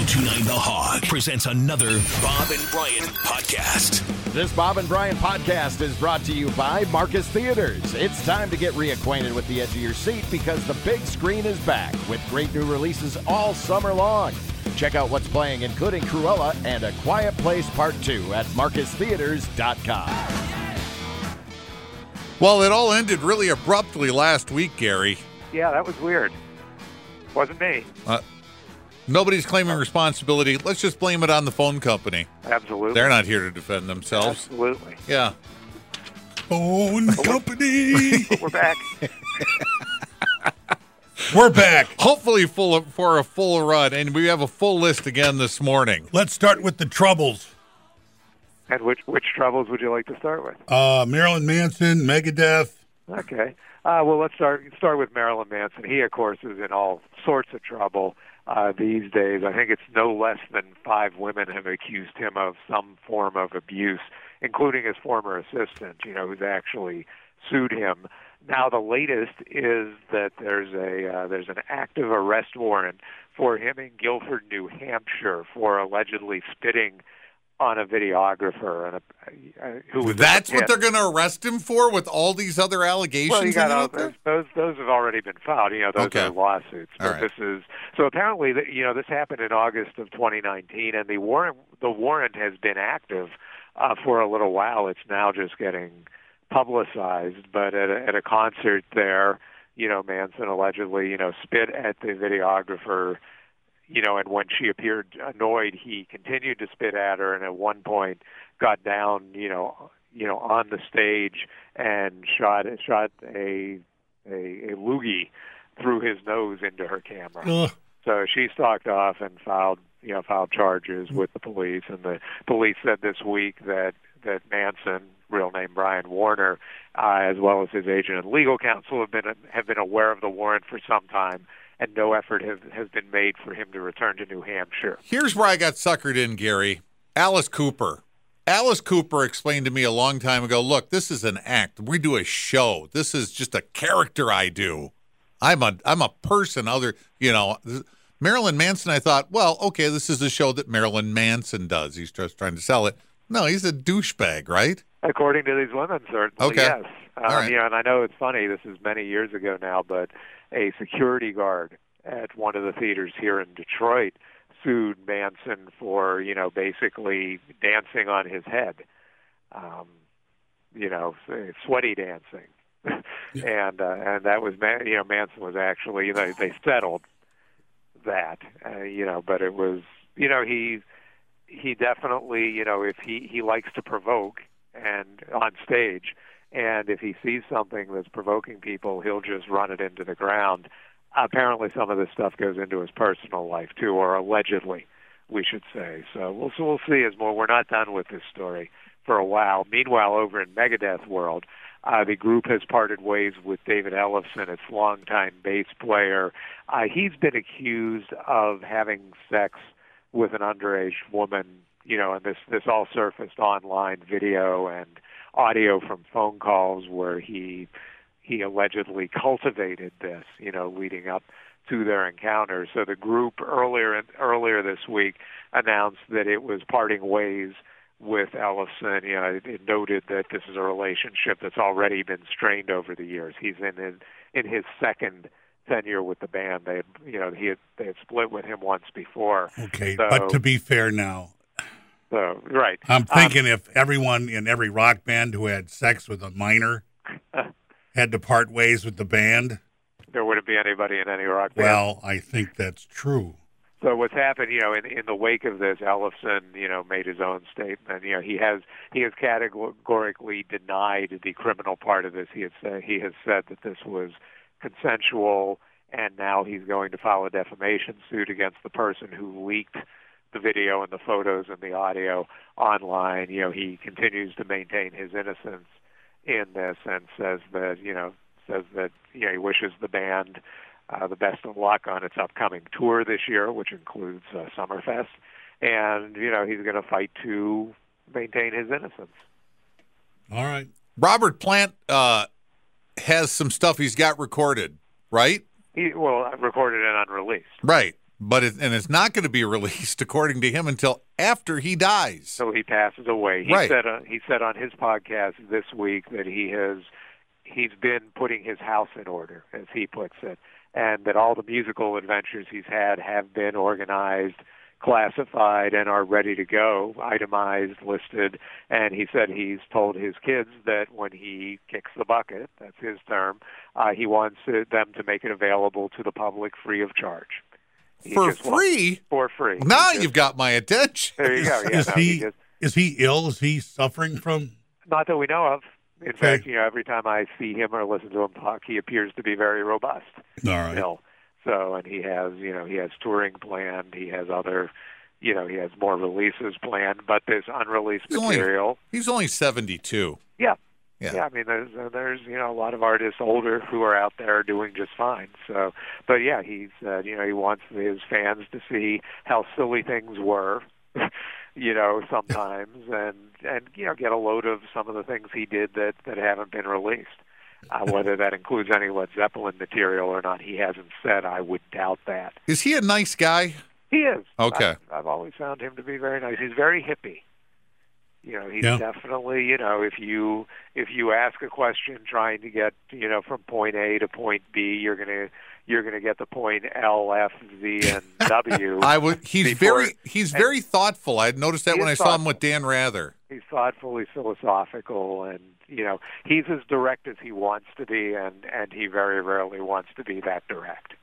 1029 The Hog presents another Bob and Brian podcast. This Bob and Brian podcast is brought to you by Marcus Theatres. It's time to get reacquainted with the edge of your seat because the big screen is back with great new releases all summer long. Check out what's playing, including Cruella and A Quiet Place Part 2 at marcustheaters.com. Well, it all ended really abruptly last week, Gary. Yeah, that was weird. Wasn't me. Uh, nobody's claiming responsibility. Let's just blame it on the phone company. Absolutely. They're not here to defend themselves. Absolutely. Yeah. Phone company. We're back. We're back. Hopefully, full of, for a full run, and we have a full list again this morning. Let's start with the troubles. and which which troubles would you like to start with? Uh, Marilyn Manson, Megadeth. Okay. Uh, well, let's start start with Marilyn Manson. He, of course, is in all sorts of trouble uh, these days. I think it's no less than five women have accused him of some form of abuse, including his former assistant. You know, who's actually sued him. Now, the latest is that there's a uh, there's an active arrest warrant for him in Gilford, New Hampshire, for allegedly spitting on a videographer and a, uh, who was in the That's what they're going to arrest him for with all these other allegations Well, you got all out there? those, those. Those have already been filed. You know, those Okay. are lawsuits. But right. this is so apparently, that, you know, this happened in August of 2019, and the warrant the warrant has been active uh, for a little while. It's now just getting publicized. But at a, at a concert there, you know, Manson allegedly, you know, spit at the videographer. You know, and when she appeared annoyed, he continued to spit at her, and at one point got down, you know, you know, on the stage and shot shot a a, a loogie through his nose into her camera. Ugh. So she stalked off and filed, you know, filed charges with the police. And the police said this week that that Manson, real name Brian Warner, uh, as well as his agent and legal counsel, have been have been aware of the warrant for some time, and no effort has has been made for him to return to New Hampshire. Here's where I got suckered in, Gary. Alice Cooper. Alice Cooper explained to me a long time ago look, this is an act. We do a show. This is just a character I do. I'm a I'm a person other, you know. Marilyn Manson, I thought, well, okay, this is a show that Marilyn Manson does. He's just trying to sell it. No, he's a douchebag, right? According to these women, certainly, Okay. yes. Um, All right. You know, and I know it's funny. This is many years ago now, but a security guard at one of the theaters here in Detroit sued Manson for, you know, basically dancing on his head. Um, you know, sweaty dancing. and uh, and that was Man- you know Manson was actually you know they settled that uh, you know but it was you know he he definitely you know if he he likes to provoke and on stage and if he sees something that's provoking people he'll just run it into the ground. Apparently some of this stuff goes into his personal life too or allegedly we should say. So we'll so we'll see as more. We're not done with this story for a while. Meanwhile over in megadeth world uh, the group has parted ways with David Ellefson, its longtime bass player. Uh, he's been accused of having sex with an underage woman, you know, and this this all surfaced online video and audio from phone calls where he he allegedly cultivated this, you know, leading up to their encounter. So the group earlier earlier this week announced that it was parting ways with Ellefson. You know, it, it noted that this is a relationship that's already been strained over the years. He's in his in his second tenure with the band. They, had, you know, he had they had split with him once before. Okay, So- but to be fair now, So right, I'm Um, thinking if everyone in every rock band who had sex with a minor had to part ways with the band, there wouldn't be anybody in any rock band. well, I think that's true. So what's happened, you know, in in the wake of this, Ellefson, you know, made his own statement. You know, he has he has categorically denied the criminal part of this. He has said he has said that this was consensual, and now he's going to file a defamation suit against the person who leaked the video and the photos and the audio online. You know, he continues to maintain his innocence in this and says that you know says that you know he wishes the band uh, the best of luck on its upcoming tour this year, which includes uh, Summerfest, and you know he's going to fight to maintain his innocence. All right. Robert Plant uh, has some stuff he's got recorded, right? He well recorded and unreleased. Right. But it, and it's not going to be released, according to him, until after he dies. So he passes away. He Right. said uh, he said on his podcast this week that he has he's been putting his house in order, as he puts it, and that all the musical adventures he's had have been organized, classified, and are ready to go, itemized, listed. And he said he's told his kids that when he kicks the bucket, that's his term, uh, he wants uh, them to make it available to the public free of charge. He For free? for free. Now just- you've got my attention. there you go. Yeah, is no, he just- is he ill? Is he suffering from? Not that we know of. In Okay. fact, you know, every time I see him or listen to him talk, he appears to be very robust All right. still. So, and he has, you know, he has touring planned. He has other, you know, he has more releases planned. But this unreleased He's only- material, He's only 72. yeah, Yeah. yeah. I mean, there's uh, there's you know a lot of artists older who are out there doing just fine. So, but yeah, he's uh, you know he wants his fans to see how silly things were. you know, sometimes, and and you know, get a load of some of the things he did that that haven't been released. Uh, whether that includes any Led Zeppelin material or not, he hasn't said. I would doubt that. Is he a nice guy? He is. Okay. I've, I've always found him to be very nice. He's very hippie. You know, he's Yeah. definitely, you know, if you if you ask a question trying to get, you know, from point A to point B, you're gonna you're gonna get the point L, F, Z, and W. I would. He's Before- very. He's very thoughtful. I noticed that when I saw him with Dan Rather. he's thoughtful, he's philosophical, and you know, he's as direct as he wants to be, and and he very rarely wants to be that direct.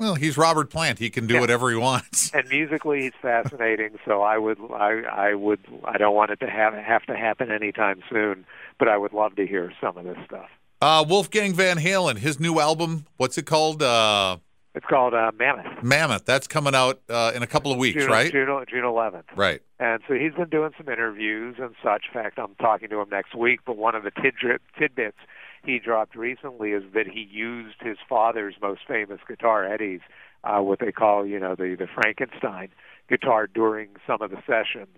Well, he's Robert Plant. He can do Yeah. whatever he wants. and musically he's fascinating so i would i i would i don't want it to have have to happen anytime soon but i would love to hear some of this stuff Uh, Wolfgang Van Halen, his new album. What's it called? Uh, it's called uh mammoth Mammoth. That's coming out uh, in a couple of weeks, june, right? june june 11th Right. and so he's been doing some interviews and such in fact i'm talking to him next week but one of the tidri- tidbits he dropped recently is that he used his father's most famous guitar eddie's uh what they call you know the the frankenstein guitar during some of the sessions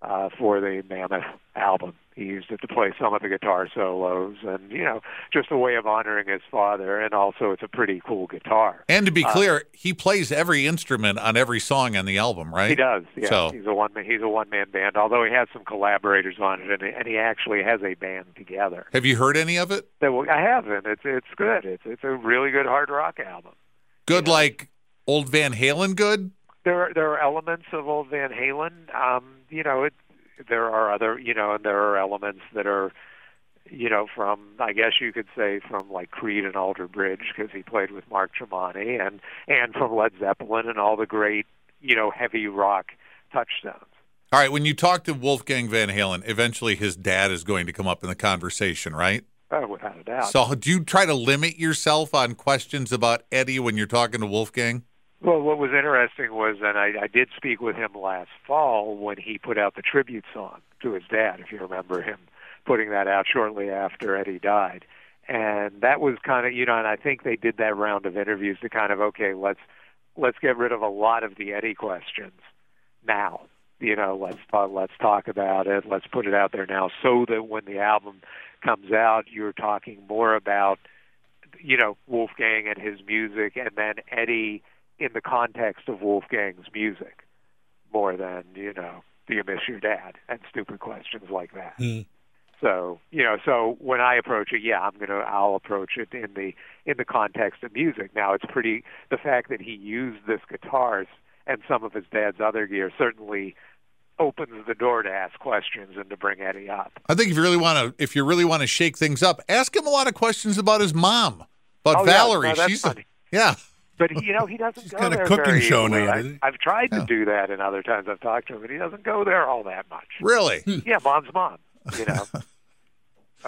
uh, for the Mammoth album. He used it to play some of the guitar solos, and you know, just a way of honoring his father. And also, it's a pretty cool guitar. And to be Uh, clear, he plays every instrument on every song on the album, right? He does. Yeah, So- he's a one. He's a one man band. Although he has some collaborators on it, and, and he actually has a band together. Have you heard any of it? Well, I haven't. It's it's good. It's it's a really good hard rock album. Good, like old Van Halen. Good. there are, there are elements of old Van Halen. Um, you know, it, there are other, you know, and there are elements that are, you know, from I guess you could say from like Creed and Alter Bridge because he played with Mark Tremonti, and and from Led Zeppelin and all the great, you know, heavy rock touchstones. All right. When you talk to Wolfgang Van Halen, eventually his dad is going to come up in the conversation, right? Oh, without a doubt. So, do you try to limit yourself on questions about Eddie when you're talking to Wolfgang? Well, what was interesting was, and I, I did speak with him last fall when he put out the tribute song to his dad, if you remember him putting that out shortly after Eddie died. And that was kind of, you know, and I think they did that round of interviews to kind of, okay, let's let's get rid of a lot of the Eddie questions now. You know, let's talk, let's talk about it. Let's put it out there now, so that when the album comes out, you're talking more about, you know, Wolfgang and his music, and then Eddie in the context of Wolfgang's music more than, you know, do you miss your dad and stupid questions like that. Hmm. So, you know, so when I approach it, yeah, I'm going to I'll approach it in the in the context of music. Now, it's pretty the fact that he used this guitars and some of his dad's other gear certainly opens the door to ask questions and to bring Eddie up. I think if you really want to, if you really want to shake things up, ask him a lot of questions about his mom, about Oh, yeah. Valerie. No, that's She's a, yeah. But he, you know, he doesn't She's go got a there cooking very show easily. now, I, I've tried Yeah. to do that, and other times I've talked to him, but he doesn't go there all that much. Really? Hmm. yeah, mom's mom. You know.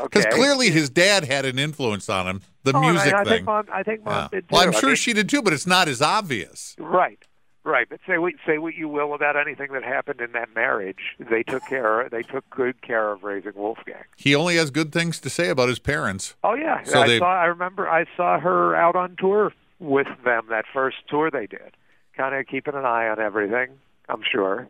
Because Okay. clearly his dad had an influence on him. The Oh, and music I, I thing. think mom. I think mom Yeah. did too. Well, I'm I sure mean, she did too, but it's not as obvious. Right, right. But say what say what you will about anything that happened in that marriage. They took care. They took good care of raising Wolfgang. He only has good things to say about his parents. Oh yeah, So I they- saw. I remember. I saw her out on tour with them that first tour they did. Kind of keeping an eye on everything. I'm sure.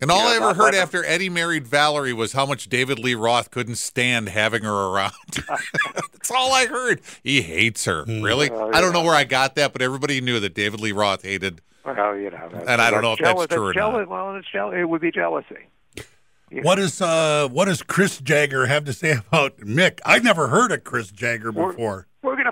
And all Yeah, I ever heard letting- after Eddie married Valerie was how much David Lee Roth couldn't stand having her around. That's all I heard. He hates her. Really? Oh, I don't know where I got that, but everybody knew that David Lee Roth hated Well, you know, And I don't know if that's true or jealous, not. Well, it's jeal- it would be jealousy. Yeah. What is uh what does Chris Jagger have to say about Mick? I've never heard of Chris Jagger We're- before.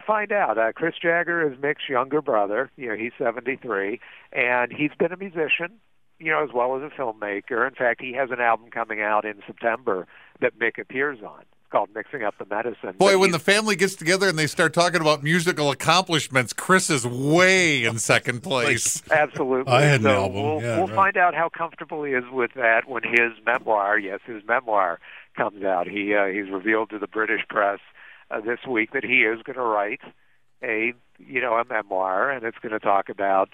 We're going to find out. Uh, Chris Jagger is Mick's younger brother. You know, he's 73, and he's been a musician, you know, as well as a filmmaker. In fact, he has an album coming out in September that Mick appears on. It's called Mixing Up the Medicine. Boy, But when the family gets together and they start talking about musical accomplishments, Chris is way in second place. Absolutely. I had an album, We'll, yeah, we'll right. find out how comfortable he is with that when his memoir, yes, his memoir comes out. He uh, he's revealed to the British press uh, this week that he is going to write a you know a memoir, and it's going to talk about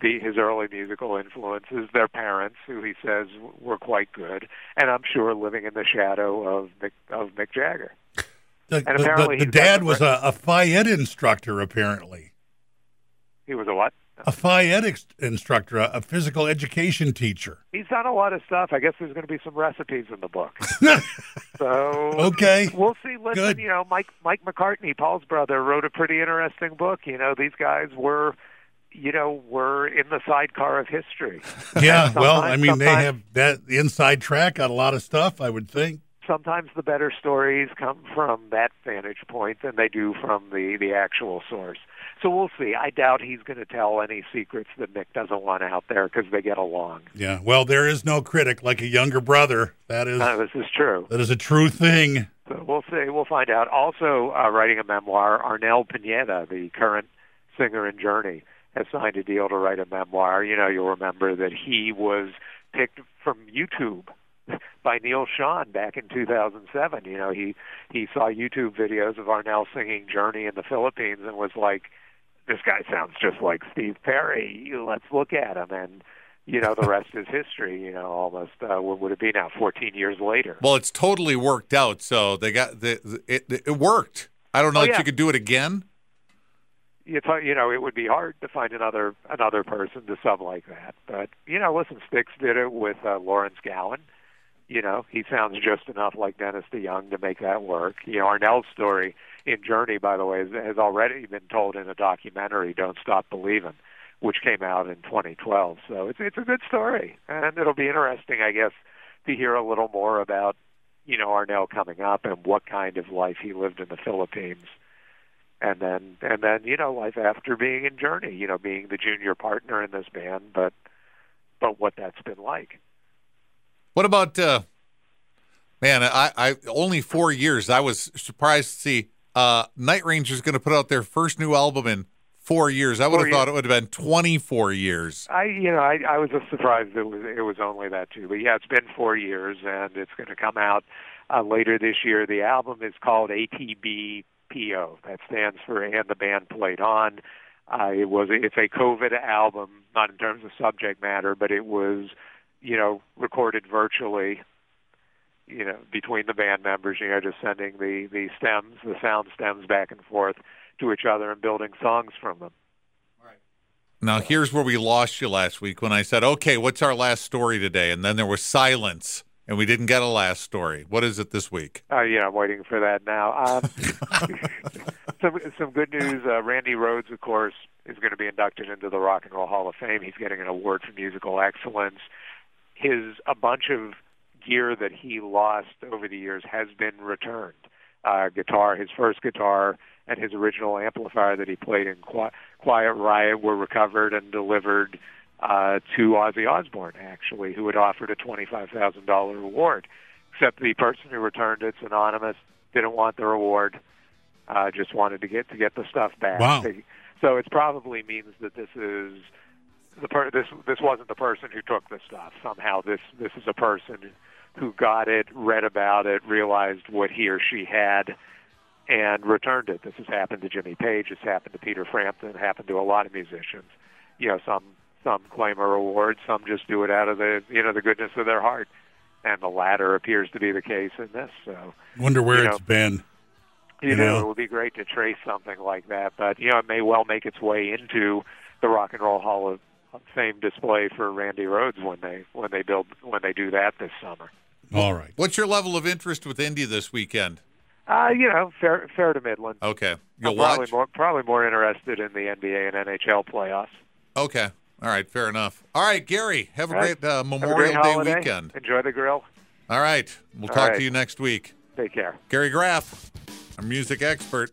the, his early musical influences, their parents, who he says were quite good, and I'm sure living in the shadow of Mick, of Mick Jagger. The, And the- apparently the, the he's dad was a, a Phys Ed instructor, apparently. He was a what? A Phys Ed ex- instructor, a, a physical education teacher. He's done a lot of stuff. I guess there's going to be some recipes in the book. so Okay. we'll see. Listen, Good. you know, Mike Mike McCartney, Paul's brother, wrote a pretty interesting book. You know, these guys were, you know, were in the sidecar of history. Yeah, well, I mean, they have that inside track on a lot of stuff, I would think. Sometimes the better stories come from that vantage point than they do from the the actual source. So we'll see. I doubt he's going to tell any secrets that Mick doesn't want out there because they get along. Yeah, well, there is no critic like a younger brother. That is Uh, this is true. that is a true thing. So we'll see. We'll find out. Also, uh, writing a memoir, Arnel Pineda, the current singer in Journey, has signed a deal to write a memoir. You know, you'll remember that he was picked from YouTube by Neal Schon back in 2007. You know, he he saw YouTube videos of Arnel singing Journey in the Philippines and was like, "This guy sounds just like Steve Perry. Let's look at him." And you know, the rest is history. You know, almost uh, what would it be now? 14 years later. Well, it's totally worked out. So they got the it. It worked. I don't know Oh, if yeah. you could do it again. you you know it would be hard to find another another person to sub like that. But you know, listen, Styx did it with uh, Lawrence Gowan. You know, he sounds just enough like Dennis DeYoung to make that work. You know, Arnel's story in Journey, by the way, has, has already been told in a documentary, "Don't Stop Believing," which came out in 2012. So it's it's a good story, and it'll be interesting, I guess, to hear a little more about you know Arnel coming up and what kind of life he lived in the Philippines and then and then you know life after being in Journey, you know, being the junior partner in this band, but but what that's been like. What about uh man, I, I only four years. I was surprised to see uh Night Ranger's gonna put out their first new album in four years. I would have thought it would have been twenty four years. I you know I I was just surprised it was it was only that too, but yeah, it's been four years and it's going to come out uh, later this year. The album is called ATB PO. That stands for and the band played on. Uh, it was it's a COVID album, not in terms of subject matter, but it was you know recorded virtually you know, between the band members, you know, just sending the the stems, the sound stems back and forth to each other and building songs from them. Right. Now here's where we lost you last week when I said, "Okay, what's our last story today?" And then there was silence, and we didn't get a last story. What is it this week? Uh, yeah, I'm waiting for that now. Um, some some good news. Uh, Randy Rhoads, of course, is going to be inducted into the Rock and Roll Hall of Fame. He's getting an award for musical excellence. His a bunch of gear that he lost over the years has been returned. Uh, guitar, his first guitar, and his original amplifier that he played in Qui- Quiet Riot were recovered and delivered uh, to Ozzy Osbourne, actually, who had offered a twenty-five thousand dollar reward. Except the person who returned it's anonymous, didn't want the reward, uh, just wanted to get to get the stuff back. Wow. So it probably means that this is the per- this this wasn't the person who took the stuff. Somehow this this is a person who got it, read about it, realized what he or she had, and returned it. This has happened to Jimmy Page. It's happened to Peter Frampton. It happened to a lot of musicians. You know, some some claim a reward, some just do it out of the you know the goodness of their heart, and the latter appears to be the case in this. So Wonder where You it's know. been. you You know, know? it would be great to trace something like that, but you know, it may well make its way into the Rock and Roll Hall of Fame display for Randy Rhoads when they when they build when they do that this summer. All right. What's your level of interest with Indy this weekend? Uh, you know, fair fair to Midland. Okay, you'll I'm probably watch. more probably more interested in the NBA and NHL playoffs. Okay, All right, fair enough. All right, Gary, have a right. great uh, Have a Memorial great Day holiday. weekend. Enjoy the grill. All right, we'll All talk right. to you next week. Take care. Gary Graff, our music expert.